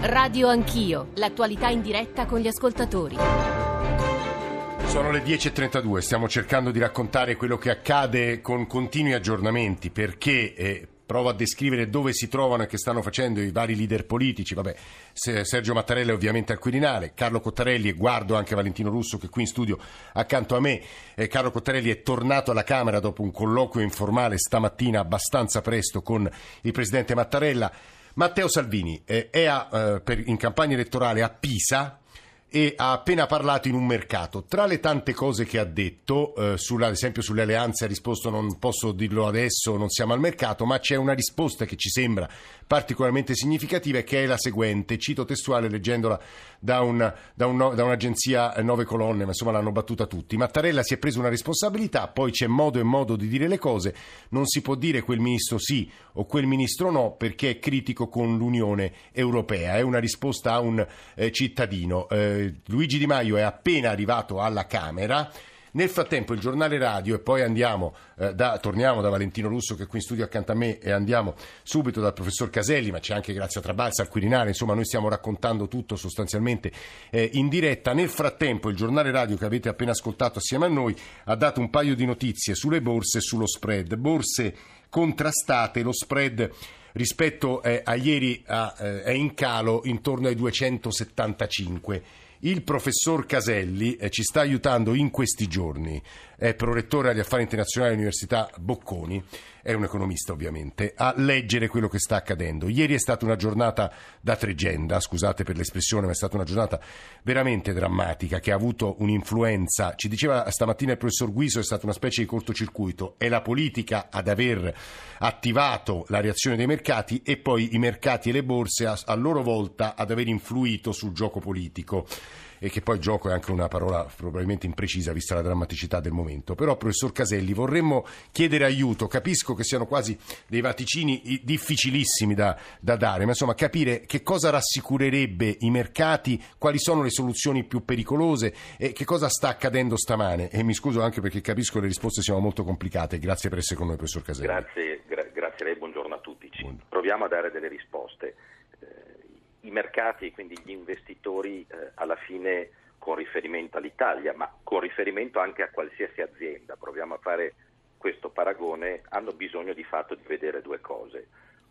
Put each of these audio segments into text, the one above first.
Radio Anch'io, l'attualità in diretta con gli ascoltatori. Sono le 10.32, stiamo cercando di raccontare quello che accade con continui aggiornamenti perché eh, provo a descrivere dove si trovano e che stanno facendo i vari leader politici. Vabbè, Sergio Mattarella è ovviamente al Quirinale, Carlo Cottarelli e guardo anche Valentino Russo che è qui in studio accanto a me. Eh, Carlo Cottarelli è tornato alla Camera dopo un colloquio informale stamattina abbastanza presto con il Presidente Mattarella. Matteo Salvini eh, è a, eh, per, in campagna elettorale a Pisa e ha appena parlato in un mercato. Tra le tante cose che ha detto, eh, sulla, ad esempio sulle alleanze, ha risposto non posso dirlo adesso, non siamo al mercato, ma c'è una risposta che ci sembra particolarmente significativa che è la seguente, cito testuale leggendola da, un, da, un, da un'agenzia eh, nove colonne, ma insomma l'hanno battuta tutti. Mattarella si è preso una responsabilità, poi c'è modo e modo di dire le cose, non si può dire quel ministro sì o quel ministro no perché è critico con l'Unione Europea, è una risposta a un eh, cittadino. Eh, Luigi Di Maio è appena arrivato alla Camera nel frattempo il giornale radio e poi andiamo eh, da, torniamo da Valentino Russo che è qui in studio accanto a me e andiamo subito dal professor Caselli, ma c'è anche Grazia Trabalza al Quirinale, insomma noi stiamo raccontando tutto sostanzialmente eh, in diretta. Nel frattempo il giornale radio che avete appena ascoltato assieme a noi ha dato un paio di notizie sulle borse e sullo spread. Borse contrastate, lo spread rispetto eh, a ieri a, eh, è in calo intorno ai 275 il professor Caselli eh, ci sta aiutando in questi giorni, è prorettore agli affari internazionali dell'Università Bocconi, è un economista ovviamente, a leggere quello che sta accadendo. Ieri è stata una giornata da tregenda, scusate per l'espressione, ma è stata una giornata veramente drammatica che ha avuto un'influenza. Ci diceva stamattina il professor Guiso, è stata una specie di cortocircuito, è la politica ad aver attivato la reazione dei mercati e poi i mercati e le borse a, a loro volta ad aver influito sul gioco politico e che poi gioco è anche una parola probabilmente imprecisa vista la drammaticità del momento. Però, professor Caselli, vorremmo chiedere aiuto. Capisco che siano quasi dei vaticini difficilissimi da, da dare, ma insomma capire che cosa rassicurerebbe i mercati, quali sono le soluzioni più pericolose e che cosa sta accadendo stamane. E mi scuso anche perché capisco che le risposte siano molto complicate. Grazie per essere con noi, professor Caselli. Grazie, gra- grazie a lei, buongiorno a tutti. Buongiorno. Proviamo a dare delle risposte i mercati, quindi gli investitori, eh, alla fine con riferimento all'Italia, ma con riferimento anche a qualsiasi azienda, proviamo a fare questo paragone, hanno bisogno di fatto di vedere due cose.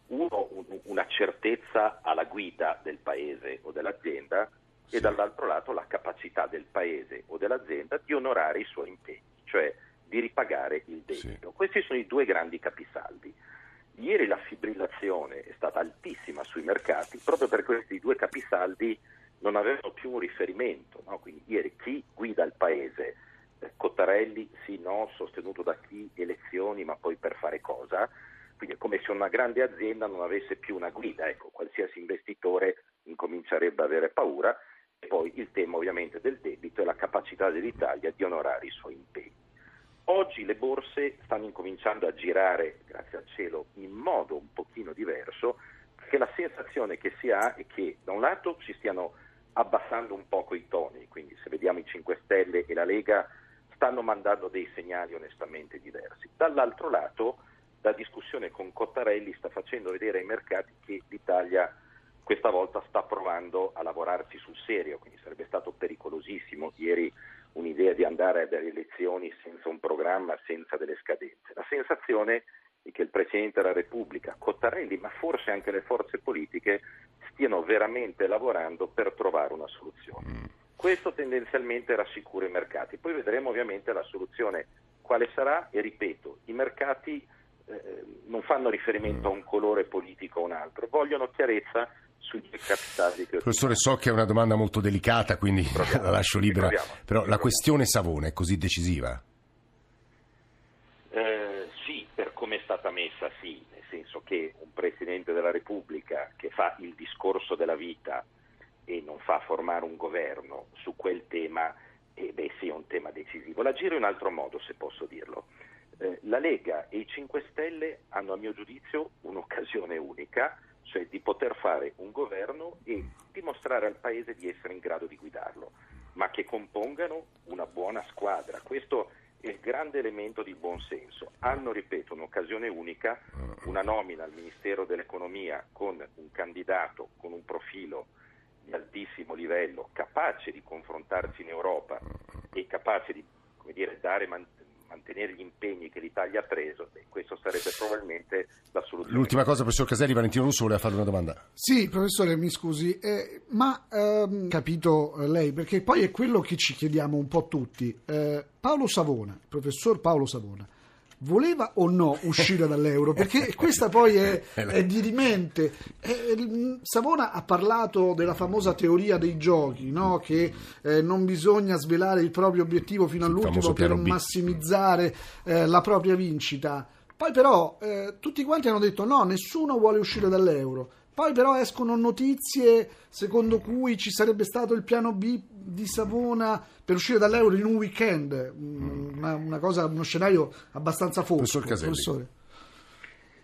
Uno, un, una certezza alla guida del paese o dell'azienda sì. e dall'altro lato la capacità del paese o dell'azienda di onorare i suoi impegni, cioè di ripagare il debito. Sì. Questi sono i due grandi capisaldi. Ieri la fibrillazione è stata altissima sui mercati proprio per questi due capisaldi non avevano più un riferimento. No? Quindi ieri chi guida il paese? Eh, Cottarelli sì, no, sostenuto da chi? Elezioni, ma poi per fare cosa? Quindi è come se una grande azienda non avesse più una guida, ecco, qualsiasi investitore incomincerebbe ad avere paura. E poi il tema ovviamente del debito e la capacità dell'Italia di onorare i suoi impegni. Oggi le borse stanno incominciando a girare, grazie al cielo, in modo un pochino diverso, perché la sensazione che si ha è che da un lato ci stiano abbassando un poco i toni, quindi se vediamo i 5 Stelle e la Lega stanno mandando dei segnali onestamente diversi. Dall'altro lato la discussione con Cottarelli sta facendo vedere ai mercati che l'Italia questa volta sta provando a lavorarci sul serio, quindi sarebbe stato pericolosissimo ieri un'idea di andare a delle elezioni senza un programma, senza delle scadenze. La sensazione è che il Presidente della Repubblica, Cottarelli, ma forse anche le forze politiche, stiano veramente lavorando per trovare una soluzione. Mm. Questo tendenzialmente rassicura i mercati. Poi vedremo ovviamente la soluzione quale sarà e ripeto, i mercati eh, non fanno riferimento a un colore politico o un altro, vogliono chiarezza sui capitali. Che Professore, so che è una domanda molto delicata, quindi proviamo, la lascio libera, proviamo, però la questione Savona è così decisiva? Eh, sì, per come è stata messa sì, nel senso che un Presidente della Repubblica che fa il discorso della vita e non fa formare un governo su quel tema, eh, beh sì, è un tema decisivo. La giro in un altro modo, se posso dirlo. Eh, la Lega e i 5 Stelle hanno a mio giudizio un'occasione unica cioè di poter fare un governo e dimostrare al Paese di essere in grado di guidarlo, ma che compongano una buona squadra. Questo e il grande elemento di buonsenso. Hanno, ripeto, un'occasione unica, una nomina al Ministero dell'Economia con un candidato con un profilo di altissimo livello, capace di confrontarsi in Europa e capace di dire, dare, mantenere gli impegni che l'Italia ha preso, beh, questo sarebbe probabilmente la soluzione. L'ultima cosa, professor Caselli, Valentino Russo voleva fare una domanda. Sì, professore, mi scusi, eh, ma ehm, capito eh, lei, perché poi è quello che ci chiediamo un po' tutti. Eh, Paolo Savona, professor Paolo Savona, voleva o no uscire dall'euro? Perché questa poi è, è dirimente. Eh, Savona ha parlato della famosa teoria dei giochi, no? che eh, non bisogna svelare il proprio obiettivo fino all'ultimo per massimizzare eh, la propria vincita. Poi però eh, tutti quanti hanno detto no, nessuno vuole uscire dall'euro. Poi però escono notizie secondo cui ci sarebbe stato il piano B di Savona per uscire dall'euro in un weekend, una, una cosa, uno scenario abbastanza fosco. Professor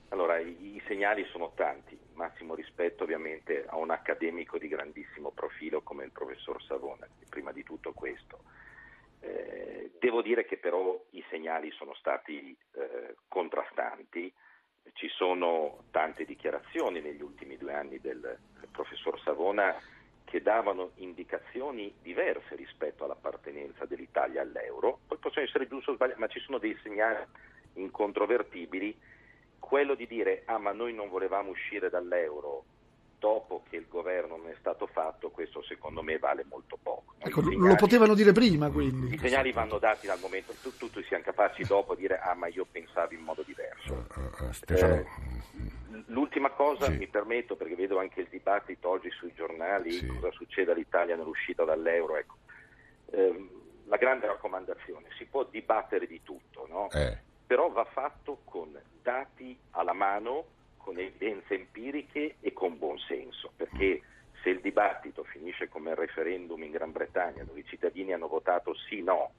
Allora, i, i segnali sono tanti, massimo rispetto ovviamente a un accademico di grandissimo profilo come il professor Savona, prima di tutto questo. Eh, devo dire che però i segnali sono stati eh, contrastanti ci sono tante dichiarazioni negli ultimi due anni del professor Savona che davano indicazioni diverse rispetto all'appartenenza dell'Italia all'euro, poi possono essere giusto o sbagliati, ma ci sono dei segnali incontrovertibili. Quello di dire ah ma noi non volevamo uscire dall'euro dopo che il governo non è stato fatto, questo secondo me vale molto poco. Ecco, segnali, lo potevano dire prima quindi. I segnali vanno dati dal momento, tu, tutti siamo capaci dopo di dire ah ma io pensavo in modo diverso. Eh, eh l'ultima cosa sì. mi permetto, perché vedo anche il dibattito oggi sui giornali, sì. cosa succede all'Italia nell'uscita dall'euro, ecco. eh, la grande raccomandazione, si può dibattere di tutto, no? eh. però va fatto con dati alla mano con evidenze empiriche e con buonsenso, perché se il dibattito finisce come il referendum in Gran Bretagna, dove i cittadini hanno votato sì no,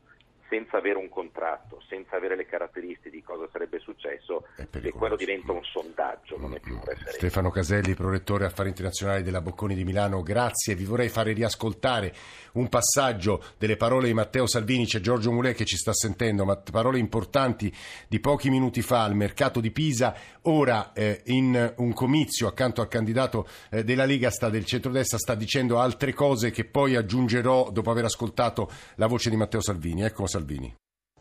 senza avere un contratto, senza avere le caratteristiche di cosa sarebbe successo, e quello diventa un sondaggio, non è più un referendum. Stefano Caselli, prorettore affari internazionali della Bocconi di Milano, grazie. Vi vorrei fare riascoltare un passaggio delle parole di Matteo Salvini, c'è Giorgio Mulè che ci sta sentendo, ma parole importanti di pochi minuti fa al mercato di Pisa, ora eh, in un comizio accanto al candidato eh, della Lega sta del centrodestra sta dicendo altre cose che poi aggiungerò dopo aver ascoltato la voce di Matteo Salvini. Ecco Salvini.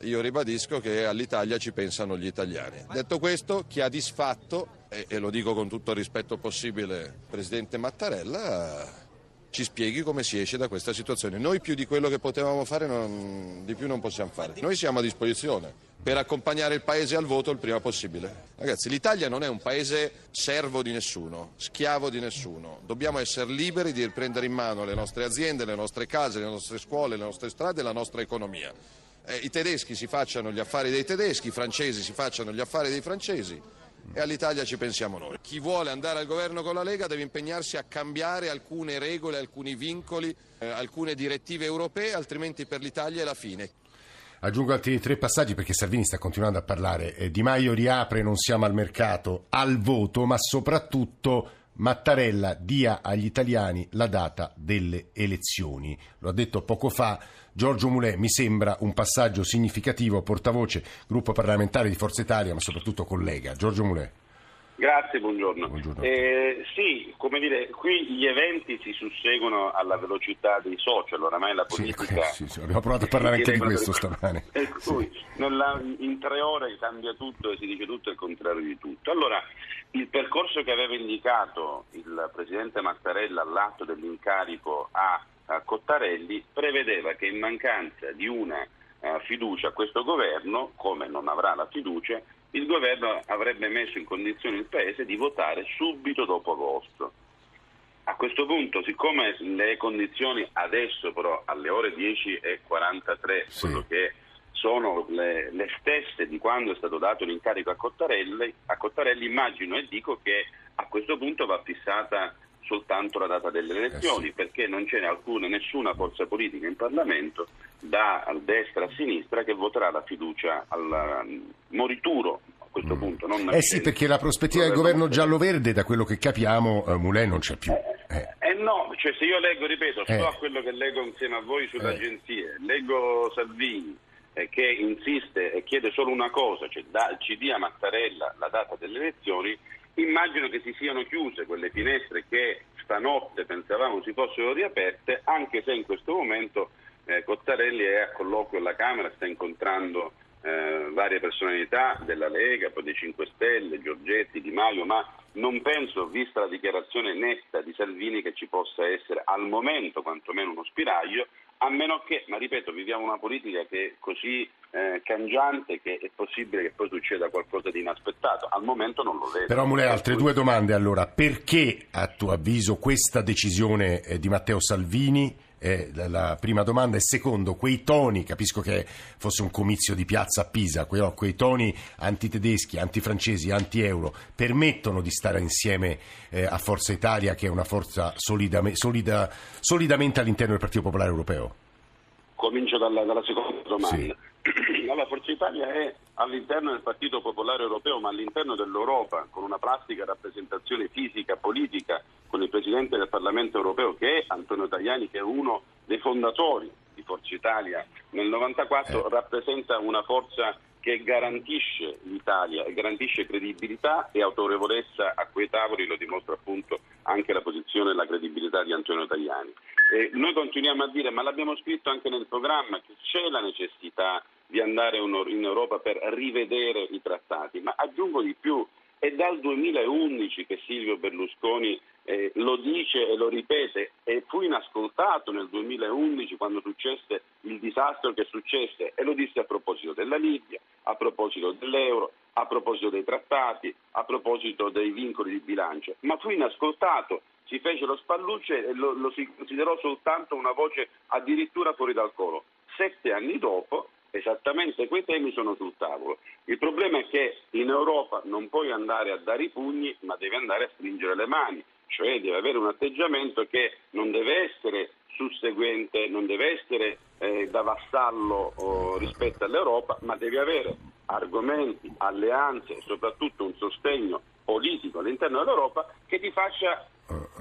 Io ribadisco che all'Italia ci pensano gli italiani. Detto questo, chi ha disfatto, e, e lo dico con tutto il rispetto possibile, Presidente Mattarella, ci spieghi come si esce da questa situazione. Noi più di quello che potevamo fare, non, di più non possiamo fare. Noi siamo a disposizione per accompagnare il Paese al voto il prima possibile. Ragazzi, l'Italia non è un Paese servo di nessuno, schiavo di nessuno. Dobbiamo essere liberi di riprendere in mano le nostre aziende, le nostre case, le nostre scuole, le nostre strade e la nostra economia eh, i tedeschi si facciano gli affari dei tedeschi, i francesi si facciano gli affari dei francesi e all'Italia ci pensiamo noi. Chi vuole andare al governo con la Lega deve impegnarsi a cambiare alcune regole, alcuni vincoli, eh, alcune direttive europee, altrimenti per l'Italia è la fine. Aggiungo altri tre passaggi perché Salvini sta continuando a parlare. Eh, di Maio riapre, non siamo al mercato, al voto, ma soprattutto Mattarella dia agli italiani la data delle elezioni. Lo ha detto poco fa Giorgio Mulè, mi sembra un passaggio significativo, portavoce, gruppo parlamentare di Forza Italia, ma soprattutto collega. Giorgio Mulè. Grazie, buongiorno. buongiorno. Eh, sì, come dire, qui gli eventi si susseguono alla velocità dei social, oramai la politica... Sì, sì, abbiamo provato a parlare anche di questo stamane. Per cui nella, in tre ore cambia tutto e si dice tutto il contrario di tutto. Allora, il percorso che aveva indicato il Presidente Mattarella all'atto dell'incarico a, a Cottarelli prevedeva che in mancanza di una uh, fiducia a questo governo, come non avrà la fiducia, il governo avrebbe messo in condizione il Paese di votare subito dopo agosto. A questo punto, siccome le condizioni adesso però alle ore 10.43, sì. quello che sono le, le, stesse di quando è stato dato l'incarico a Cottarelli, a Cottarelli, immagino e dico che a questo punto va fissata soltanto la data delle elezioni, eh perché non c'è alcuna, nessuna forza politica in Parlamento, da destra a sinistra, che voterà la fiducia al mm, morituro a questo mm. punto. eh sì, perché la prospettiva del governo giallo-verde, da quello che capiamo, eh, Mulè non c'è più. Eh, eh. eh no, cioè se io leggo, ripeto, sto eh. a quello che leggo insieme a voi sulle agenzie, leggo Salvini, eh, che insiste e chiede solo una cosa, cioè da, ci dia Mattarella la data delle elezioni, immagino che si siano chiuse quelle finestre che stanotte pensavamo si fossero riaperte, anche se in questo momento eh, Cottarelli è a colloquio alla Camera, sta incontrando eh, varie personalità della Lega, poi dei 5 Stelle, Giorgetti, Di Maio, ma non penso, vista la dichiarazione netta di Salvini, che ci possa essere al momento quantomeno uno spiraglio, a meno che, ma ripeto, viviamo una politica che è così eh, cangiante che è possibile che poi succeda qualcosa di inaspettato. Al momento non lo vedo. Però Mule, altre due domande allora. Perché a tuo avviso questa decisione eh, di Matteo Salvini è la prima domanda. E secondo, quei toni, capisco che fosse un comizio di piazza a Pisa, quei, quei toni antitedeschi, antifrancesi, anti-euro, permettono di stare insieme eh, a Forza Italia, che è una forza solidame, solida, solidamente all'interno del Partito Popolare Europeo? Comincio dalla, dalla seconda domanda. Sì. Allora, Forza Italia è all'interno del Partito Popolare Europeo, ma all'interno dell'Europa, con una plastica rappresentazione fisica, politica, con il Presidente del Parlamento Europeo, che è Antonio Tajani, che è uno dei fondatori di Forza Italia nel 94, eh. rappresenta una forza che garantisce l'Italia e garantisce credibilità e autorevolezza a quei tavoli, lo dimostra appunto anche la posizione e la credibilità di Antonio Tajani. E noi continuiamo a dire, ma l'abbiamo scritto anche nel programma, che c'è la necessità di andare in Europa per rivedere i trattati, ma aggiungo di più, è dal 2011 che Silvio Berlusconi eh, lo dice e lo ripete e fu inascoltato nel 2011 quando successe il disastro che successe e lo disse a proposito della Libia, a proposito dell'euro, a proposito dei trattati, a proposito dei vincoli di bilancio, ma fu inascoltato, si fece lo spallucce e lo, lo si considerò soltanto una voce addirittura fuori dal coro. Sette anni dopo esattamente quei temi sono sul tavolo. Il problema è che in Europa non puoi andare a dare i pugni, ma devi andare a stringere le mani cioè deve avere un atteggiamento che non deve essere susseguente, non deve essere eh, da vassallo oh, rispetto all'Europa, ma deve avere argomenti, alleanze e soprattutto un sostegno politico all'interno dell'Europa che ti faccia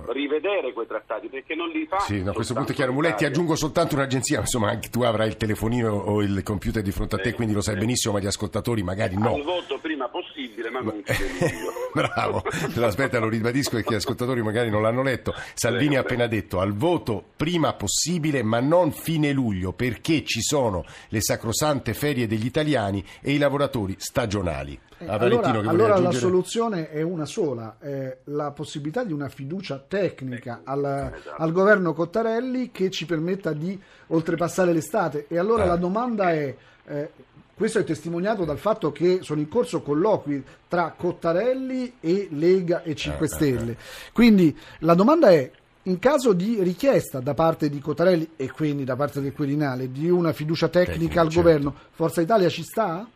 rivedere quei trattati perché non li fa. Sì, da questo punto è chiaro. Muletti, aggiungo soltanto un'agenzia, insomma, anche tu avrai il telefonino o il computer di fronte a te, quindi lo sai benissimo, ma gli ascoltatori magari no. Al voto prima possibile, ma non Bravo, aspetta, lo ribadisco perché gli ascoltatori magari non l'hanno letto. Salvini ha appena detto al voto prima possibile, ma non fine luglio, perché ci sono le sacrosante ferie degli italiani e i lavoratori stagionali. Eh, allora, allora la soluzione è una sola, eh, la possibilità di una fiducia tecnica al, esatto. al, governo Cottarelli che ci permetta di oltrepassare l'estate. E allora eh. la domanda è, eh, questo è testimoniato dal fatto che sono in corso colloqui tra Cottarelli e Lega e 5 eh, eh, Stelle. Quindi la domanda è, in caso di richiesta da parte di Cottarelli e quindi da parte del Quirinale di una fiducia tecnica Tecnico, al certo. governo, Forza Italia ci sta?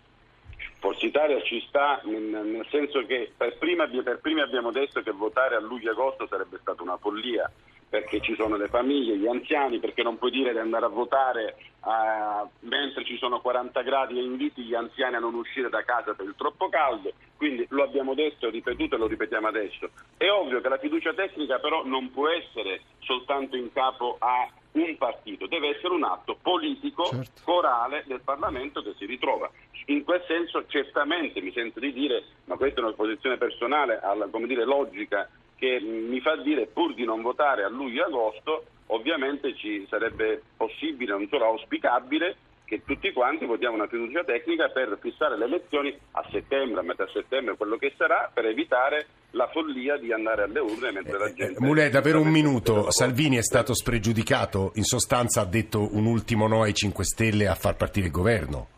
Forza Italia ci sta nel, nel senso che per prima, per prima, abbiamo detto che votare a luglio-agosto sarebbe stata una follia perché ci sono le famiglie, gli anziani, perché non puoi dire di andare a votare uh, mentre ci sono 40 gradi e inviti gli anziani a non uscire da casa per il troppo caldo, quindi lo abbiamo detto, ripetuto e lo ripetiamo adesso. È ovvio che la fiducia tecnica però non può essere soltanto in capo a un partito, deve essere un atto politico, certo. corale del Parlamento che si ritrova. In quel senso certamente mi sento di dire, ma questa è una posizione personale, alla, come dire, logica, che mi fa dire pur di non votare a luglio e agosto, ovviamente ci sarebbe possibile, non solo auspicabile, che tutti quanti votiamo una fiducia tecnica per fissare le elezioni a settembre, a metà settembre, quello che sarà, per evitare la follia di andare alle urne mentre la gente... Mulè, davvero un minuto. Salvini è stato spregiudicato, in sostanza ha detto un ultimo no ai 5 Stelle a far partire il governo.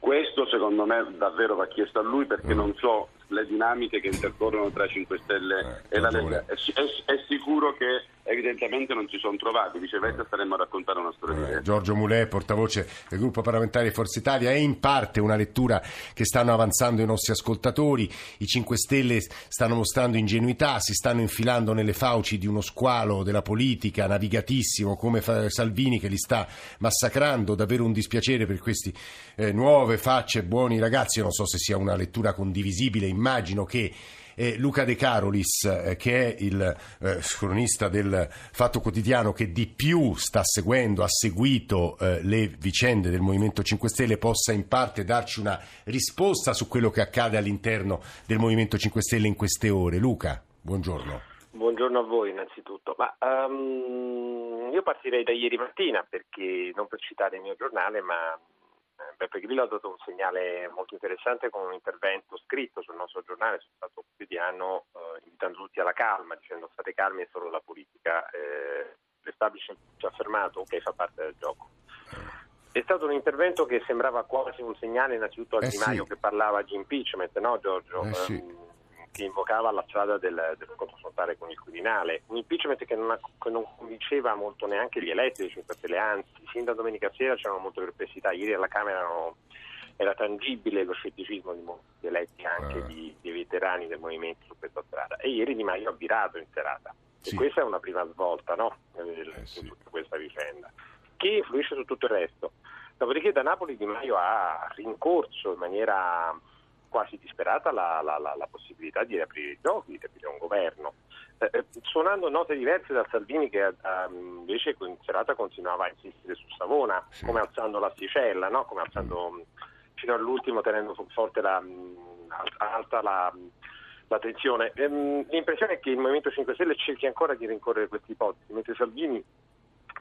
Questo secondo me davvero va chiesto a lui perché mm. non so le dinamiche che intercorrono tra 5 Stelle eh, e la Lega. È, è, è, sicuro che evidentemente non si sono trovati, viceversa staremmo a raccontare una storia. Eh, Giorgio Mulè, portavoce del gruppo parlamentare Forza Italia, è in parte una lettura che stanno avanzando i nostri ascoltatori. I 5 Stelle stanno mostrando ingenuità, si stanno infilando nelle fauci di uno squalo della politica navigatissimo come Salvini che li sta massacrando. Davvero un dispiacere per queste eh, nuove facce, buoni ragazzi. Non so se sia una lettura condivisibile immagino che eh, Luca De Carolis, eh, che è il eh, cronista del Fatto Quotidiano che di più sta seguendo, ha seguito eh, le vicende del Movimento 5 Stelle, possa in parte darci una risposta su quello che accade all'interno del Movimento 5 Stelle in queste ore. Luca, buongiorno. Buongiorno a voi innanzitutto. Ma, um, io partirei da ieri mattina perché non per citare il mio giornale, ma Beppe Grillo ha dato un segnale molto interessante con un intervento scritto sul nostro giornale, sul Fatto Quotidiano, eh, invitando tutti alla calma, dicendo state calmi, è solo la politica. Eh, L'establishment ci ha affermato, ok, fa parte del gioco. È stato un intervento che sembrava quasi un segnale innanzitutto al Eh Di Maio sì. che parlava di impeachment, no Giorgio? Eh sì. Che invocava la strada del, del confrontare con il Quirinale. Un impeachment che non, ha- che non convinceva molto neanche gli eletti dei 5 Stelle, anzi, sin da domenica sera c'erano molte perplessità. Ieri alla Camera erano- era tangibile lo scetticismo di molti eletti, anche Eh. di, di veterani del movimento su questa strada. E ieri Di Maio ha virato in serata. Sì. E questa è una prima svolta no? Nel- Eh, sì. in tutta questa vicenda, che influisce su tutto il resto. Dopodiché da Napoli Di Maio ha rincorso in maniera quasi disperata la, la- la- la possibilità di riaprire i giochi, di aprire un governo, Eh, eh, suonando note diverse da Salvini che eh, invece in serata continuava a insistere su Savona, Sì. come alzando l'asticella, no? come alzando mh, fino all'ultimo tenendo forte la, al- alta la, mh, la tensione. Ehm, l'impressione è che il Movimento 5 Stelle cerchi ancora di rincorrere queste ipotesi, mentre Salvini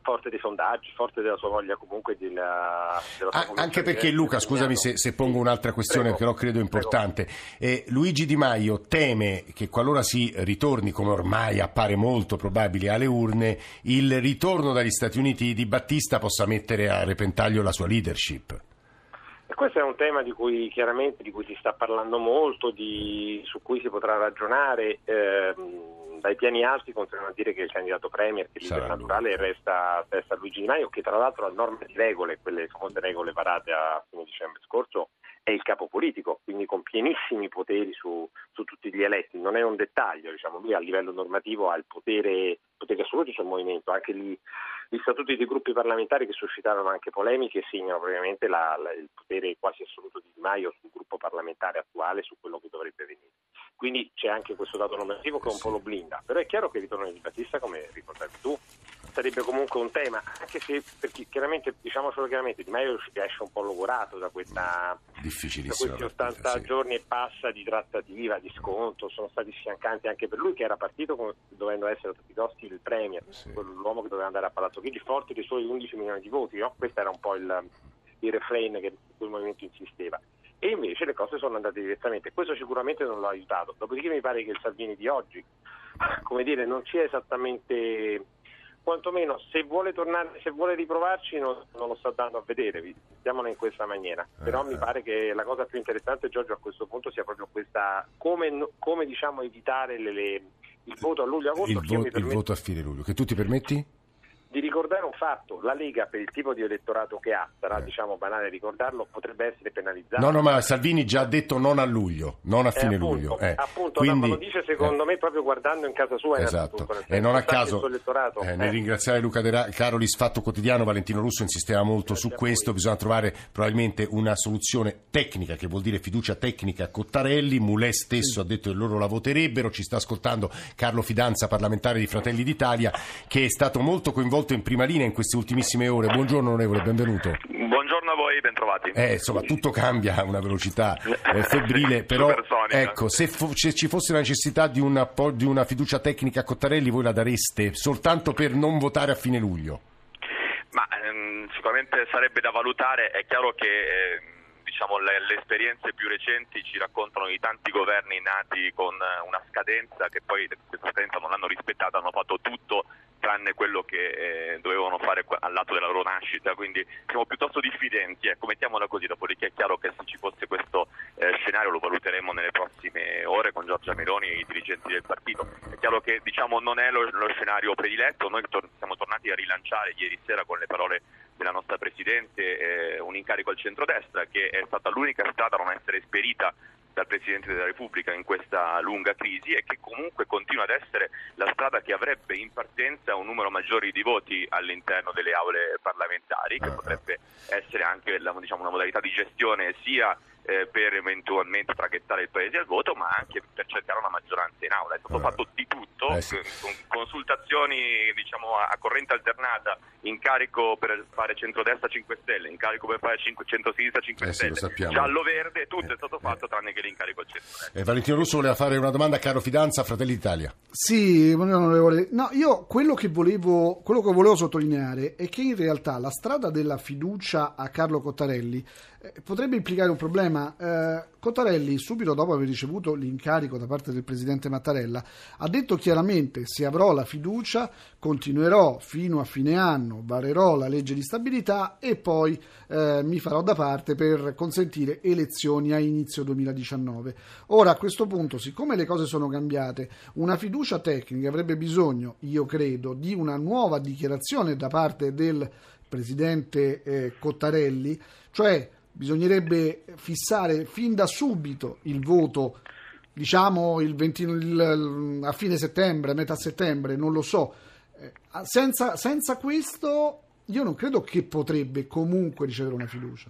forte dei sondaggi, forte della sua voglia comunque della, della sua Ah, anche perché di Luca, scusami se, se pongo un'altra questione, Prego. però credo importante. Eh, Luigi Di Maio teme che qualora si ritorni, come ormai appare molto probabile, alle urne, il ritorno dagli Stati Uniti di Battista possa mettere a repentaglio la sua leadership. E questo è un tema di cui chiaramente di cui si sta parlando molto, di- su cui si potrà ragionare. ehm, dai piani alti continuano a dire che il candidato premier, che lui, naturale, eh. resta, resta Luigi Di Maio, che tra l'altro ha norme di regole, quelle famose regole varate a fine dicembre scorso, è il capo politico, quindi con pienissimi poteri su, su tutti gli eletti. Non è un dettaglio, diciamo, lui a livello normativo ha il potere, potere assoluto sul movimento, anche lì gli statuti dei gruppi parlamentari che suscitarono anche polemiche segnano probabilmente la- la- il potere quasi assoluto di Di Maio sul gruppo parlamentare attuale, su quello che dovrebbe venire. Quindi c'è anche questo dato normativo che un po' lo blinda, però è chiaro che il ritorno di Battista, come ricordavi tu, sarebbe comunque un tema, anche se perché chiaramente, diciamocelo chiaramente, Di Maio esce un po' logorato da questa da questi 80 giorni e passa di trattativa, di sconto, sono stati sfiancanti anche per lui che era partito come, dovendo essere a tutti i costi il premier, Sì. l'uomo che doveva andare a Palazzo Chigi, forte dei suoi 11 milioni di voti, no? questo era un po' il, il refrain che quel movimento insisteva. E invece le cose sono andate diversamente, questo sicuramente non l'ha aiutato. Dopodiché mi pare che il Salvini di oggi, come dire, non sia esattamente quantomeno se vuole tornare, se vuole riprovarci non, non lo sta dando a vedere, mettiamola in questa maniera. Però Eh, mi pare che la cosa più interessante Giorgio a questo punto sia proprio questa come, come diciamo evitare le- le- il voto a luglio-agosto. Il, vo- il voto a fine luglio, che tu ti permetti? Di ricordare un fatto, la Lega per il tipo di elettorato che ha, sarà Eh. diciamo banale ricordarlo, potrebbe essere penalizzata. No, no, ma Salvini già ha detto non a luglio, non a Eh, fine appunto, luglio. eh. appunto, no, ma lo dice secondo eh, me proprio guardando in casa sua Esatto, e non a caso, eh, eh, nel ringraziare Luca De Ra- Carolis, Fatto Quotidiano, Valentino Russo insisteva molto Grazie su a questo, bisogna trovare probabilmente una soluzione tecnica, che vuol dire fiducia tecnica a Cottarelli, Mulè stesso ha detto che loro la voterebbero, ci sta ascoltando Carlo Fidanza, parlamentare di Fratelli d'Italia, che è stato molto coinvolto in prima linea in queste ultimissime ore. Buongiorno onorevole, benvenuto. Buongiorno a voi, bentrovati. Eh, insomma, tutto cambia a una velocità eh, febbrile, però ecco, se, fo- se ci fosse la necessità di una, po- di una fiducia tecnica a Cottarelli, voi la dareste soltanto per non votare a fine luglio. Ma ehm, sicuramente sarebbe da valutare, è chiaro che eh, diciamo, le, le esperienze più recenti ci raccontano di tanti governi nati con eh, una scadenza che poi questa scadenza non l'hanno rispettata, hanno fatto tutto tranne quello che eh, dovevano fare al lato della loro nascita, quindi siamo piuttosto diffidenti, ecco, mettiamola così, dopodiché è chiaro che se ci fosse questo eh, scenario lo valuteremo nelle prossime ore con Giorgia Meloni e i dirigenti del partito. È chiaro che diciamo, non è lo, lo scenario prediletto, noi tor- siamo tornati a rilanciare ieri sera con le parole della nostra Presidente eh, un incarico al centrodestra che è stata l'unica strada a non essere esperita dal Presidente della Repubblica in questa lunga crisi e che comunque continua ad essere la strada che avrebbe in partenza un numero maggiore di voti all'interno delle aule parlamentari, che Ah, ah. potrebbe essere anche la- diciamo, una modalità di gestione sia eh, per eventualmente traghettare il Paese al voto, ma anche per cercare una maggioranza in aula. È stato Eh. fatto di tutto, Eh sì. con consultazioni diciamo, a a corrente alternata, incarico per fare centrodestra 5 Stelle, incarico per fare cinque- centrosinistra 5 Eh sì, Stelle, sappiamo. giallo-verde, tutto Eh, è stato eh. fatto tranne che l'incarico al centrodestra. Eh, Valentino Russo voleva fare una domanda a Caro Fidanza, Fratelli d'Italia. Sì, onorevole. No, io quello che, volevo, quello che volevo sottolineare è che in realtà la strada della fiducia a Carlo Cottarelli eh, potrebbe implicare un problema. Eh, Cottarelli, subito dopo aver ricevuto l'incarico da parte del presidente Mattarella, ha detto chiaramente: se avrò la fiducia, continuerò fino a fine anno, varerò la legge di stabilità e poi eh, mi farò da parte per consentire elezioni a inizio 2019. Ora, a questo punto, siccome le cose sono cambiate, una fiducia tecnica avrebbe bisogno, io credo, di una nuova dichiarazione da parte del presidente eh, Cottarelli, cioè bisognerebbe fissare fin da subito il voto, diciamo il 20 il- a fine settembre, metà settembre, non lo so. Eh, senza, senza questo io non credo che potrebbe comunque ricevere una fiducia.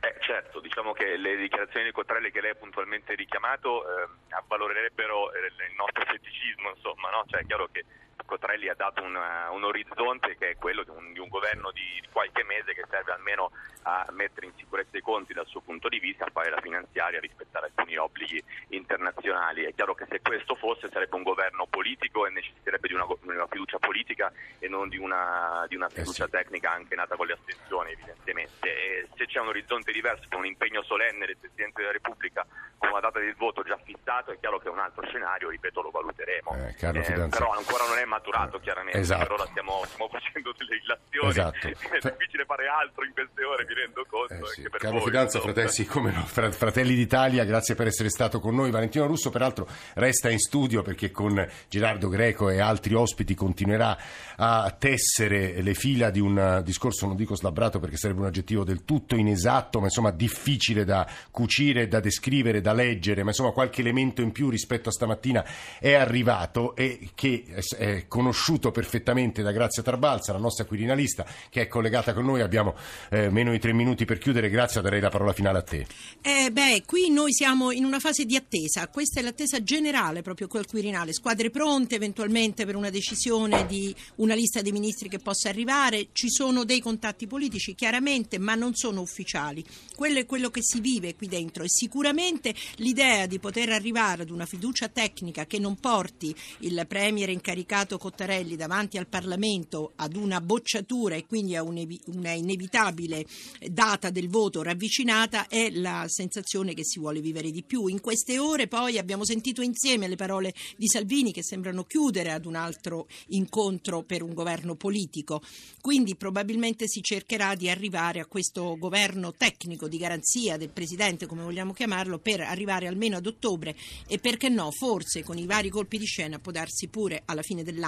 Eh, certo, diciamo che le dichiarazioni di Cottarelli che lei ha puntualmente richiamato eh, avvalorerebbero il nostro scetticismo, insomma, no? Cioè è chiaro che Cottarelli ha dato un, uh, un orizzonte che è quello di un, di un governo di qualche mese che serve almeno a mettere in sicurezza i conti dal suo punto di vista, a fare la finanziaria, a rispettare alcuni obblighi internazionali. È chiaro che se questo fosse sarebbe un governo politico e necessiterebbe di una, una fiducia politica e non di una, di una fiducia sì. tecnica anche nata con le astensioni evidentemente. E se c'è un orizzonte diverso, con un impegno solenne del Presidente della Repubblica con una data del voto già fissato, è chiaro che un altro scenario, ripeto, lo valuteremo. Eh, Fidanza. però ancora non è maturato Eh, chiaramente, esatto. per ora stiamo, stiamo facendo delle illazioni, Esatto. è difficile fare altro in queste ore, mi rendo conto. Eh sì. per Carlo voi, Fidanza, fratelli, no, Fra- Fratelli d'Italia, grazie per essere stato con noi. Valentino Russo, peraltro, resta in studio perché con Gerardo Greco e altri ospiti continuerà a tessere le fila di un eh, discorso, non dico slabbrato perché sarebbe un aggettivo del tutto inesatto, ma insomma difficile da cucire, da descrivere, da leggere, ma insomma qualche elemento in più rispetto a stamattina è arrivato e che è- conosciuto perfettamente da Grazia Tarbalza, la nostra quirinalista, che è collegata con noi. Abbiamo eh, meno di tre minuti per chiudere. Grazia, darei la parola finale a te. Eh, beh, qui noi siamo in una fase di attesa, questa è l'attesa generale proprio col Quirinale, squadre pronte eventualmente per una decisione di una lista dei ministri che possa arrivare, ci sono dei contatti politici chiaramente ma non sono ufficiali, quello è quello che si vive qui dentro e sicuramente l'idea di poter arrivare ad una fiducia tecnica che non porti il Premier incaricato Cottarelli davanti al Parlamento ad una bocciatura e quindi a una inevitabile data del voto ravvicinata è la sensazione che si vuole vivere di più. In queste ore poi abbiamo sentito insieme le parole di Salvini che sembrano chiudere ad un altro incontro per un governo politico. Quindi probabilmente si cercherà di arrivare a questo governo tecnico di garanzia del Presidente, come vogliamo chiamarlo, per arrivare almeno ad ottobre e perché no, forse con i vari colpi di scena può darsi pure alla fine dell'anno,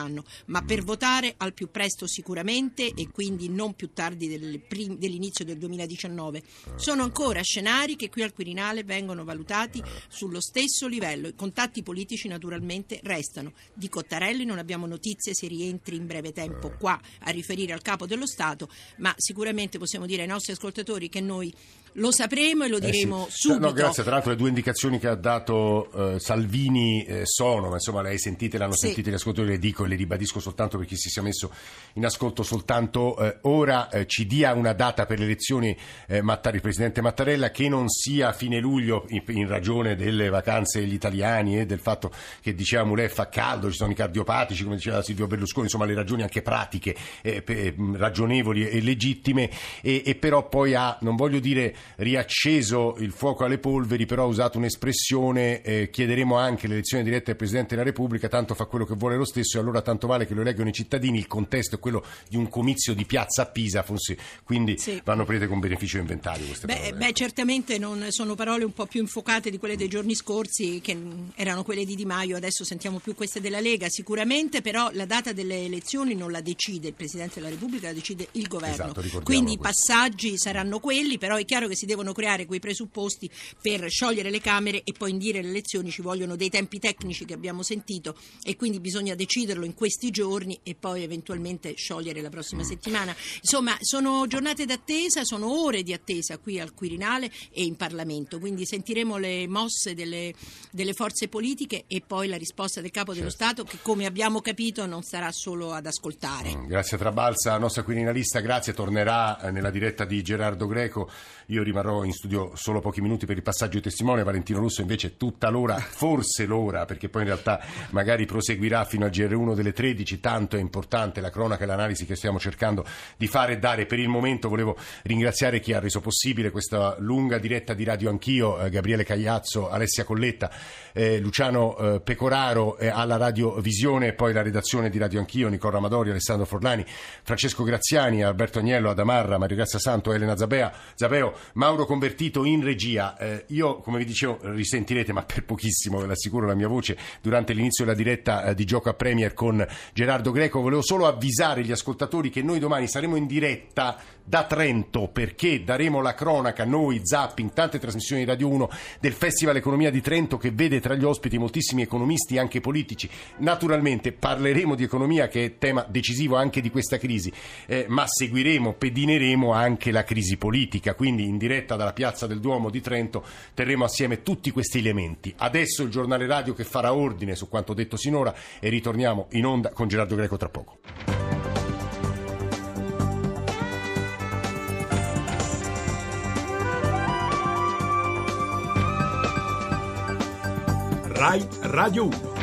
ma per votare al più presto sicuramente e quindi non più tardi del prim- dell'inizio del 2019. Sono ancora scenari che qui al Quirinale vengono valutati sullo stesso livello. I contatti politici naturalmente restano. Di Cottarelli non abbiamo notizie se rientri in breve tempo qua a riferire al capo dello Stato, ma sicuramente possiamo dire ai nostri ascoltatori che noi lo sapremo e lo Eh diremo sì. subito. No, grazie. Tra l'altro le due indicazioni che ha dato eh, Salvini eh, sono, ma insomma le hai sentite, le hanno Sì. sentite gli ascoltatori, le dico e le ribadisco soltanto per chi si sia messo in ascolto soltanto eh, ora, eh, ci dia una data per le elezioni eh, Mattari, il Presidente Mattarella che non sia a fine luglio in, in ragione delle vacanze degli italiani e del fatto che diceva lei fa caldo, ci sono i cardiopatici, come diceva Silvio Berlusconi, insomma le ragioni anche pratiche, eh, pe- ragionevoli e legittime e, e però poi ha, non voglio dire riacceso il fuoco alle polveri, però ha usato un'espressione, eh, chiederemo anche l'elezione diretta del Presidente della Repubblica, tanto fa quello che vuole lo stesso e allora tanto vale che lo eleggono i cittadini, il contesto è quello di un comizio di piazza a Pisa, forse, quindi Sì. vanno prese con beneficio inventario queste Beh, parole. beh, certamente non sono parole un po' più infuocate di quelle dei giorni scorsi, che erano quelle di Di Maio, adesso sentiamo più queste della Lega. Sicuramente, però, la data delle elezioni non la decide il Presidente della Repubblica, la decide il governo. Esatto, Quindi i passaggi saranno quelli, però è chiaro che dove si devono creare quei presupposti per sciogliere le Camere e poi indire le elezioni ci vogliono dei tempi tecnici che abbiamo sentito e quindi bisogna deciderlo in questi giorni e poi eventualmente sciogliere la prossima Mm. settimana. Insomma, sono giornate d'attesa, sono ore di attesa qui al Quirinale e in Parlamento, quindi sentiremo le mosse delle, delle forze politiche e poi la risposta del Capo dello Certo. Stato che come abbiamo capito non sarà solo ad ascoltare. Mm, Grazie Trabalza, nostra quirinalista, grazie, tornerà eh, nella diretta di Gerardo Greco. Io rimarrò in studio solo pochi minuti per il passaggio di testimone, Valentino Russo invece tutta l'ora, forse l'ora, perché poi in realtà magari proseguirà fino al GR1 delle 13, tanto è importante la cronaca e l'analisi che stiamo cercando di fare e dare. Per il momento volevo ringraziare chi ha reso possibile questa lunga diretta di Radio Anch'io, eh, Gabriele Cagliazzo, Alessia Colletta, eh, Luciano eh, Pecoraro eh, alla Radio Visione e poi la redazione di Radio Anch'io, Nicola Amadori, Alessandro Forlani, Francesco Graziani, Alberto Agnello, Adamarra, Mario Grazia Santo, Elena Zabea, Zabeo, Mauro Convertito in regia. Eh, io, come vi dicevo, risentirete, ma per pochissimo, ve l'assicuro, la mia voce durante l'inizio della diretta eh, di Gioco a Premier con Gerardo Greco. Volevo solo avvisare gli ascoltatori che noi domani saremo in diretta da Trento perché daremo la cronaca, noi, Zapping, tante trasmissioni di Radio 1 del Festival Economia di Trento che vede tra gli ospiti moltissimi economisti, anche politici. Naturalmente parleremo di economia che è tema decisivo anche di questa crisi, eh, ma seguiremo, pedineremo anche la crisi politica, quindi in diretta dalla Piazza del Duomo di Trento terremo assieme tutti questi elementi. Adesso il giornale radio che farà ordine su quanto detto sinora e ritorniamo in onda con Gerardo Greco tra poco. Rai Radio 1.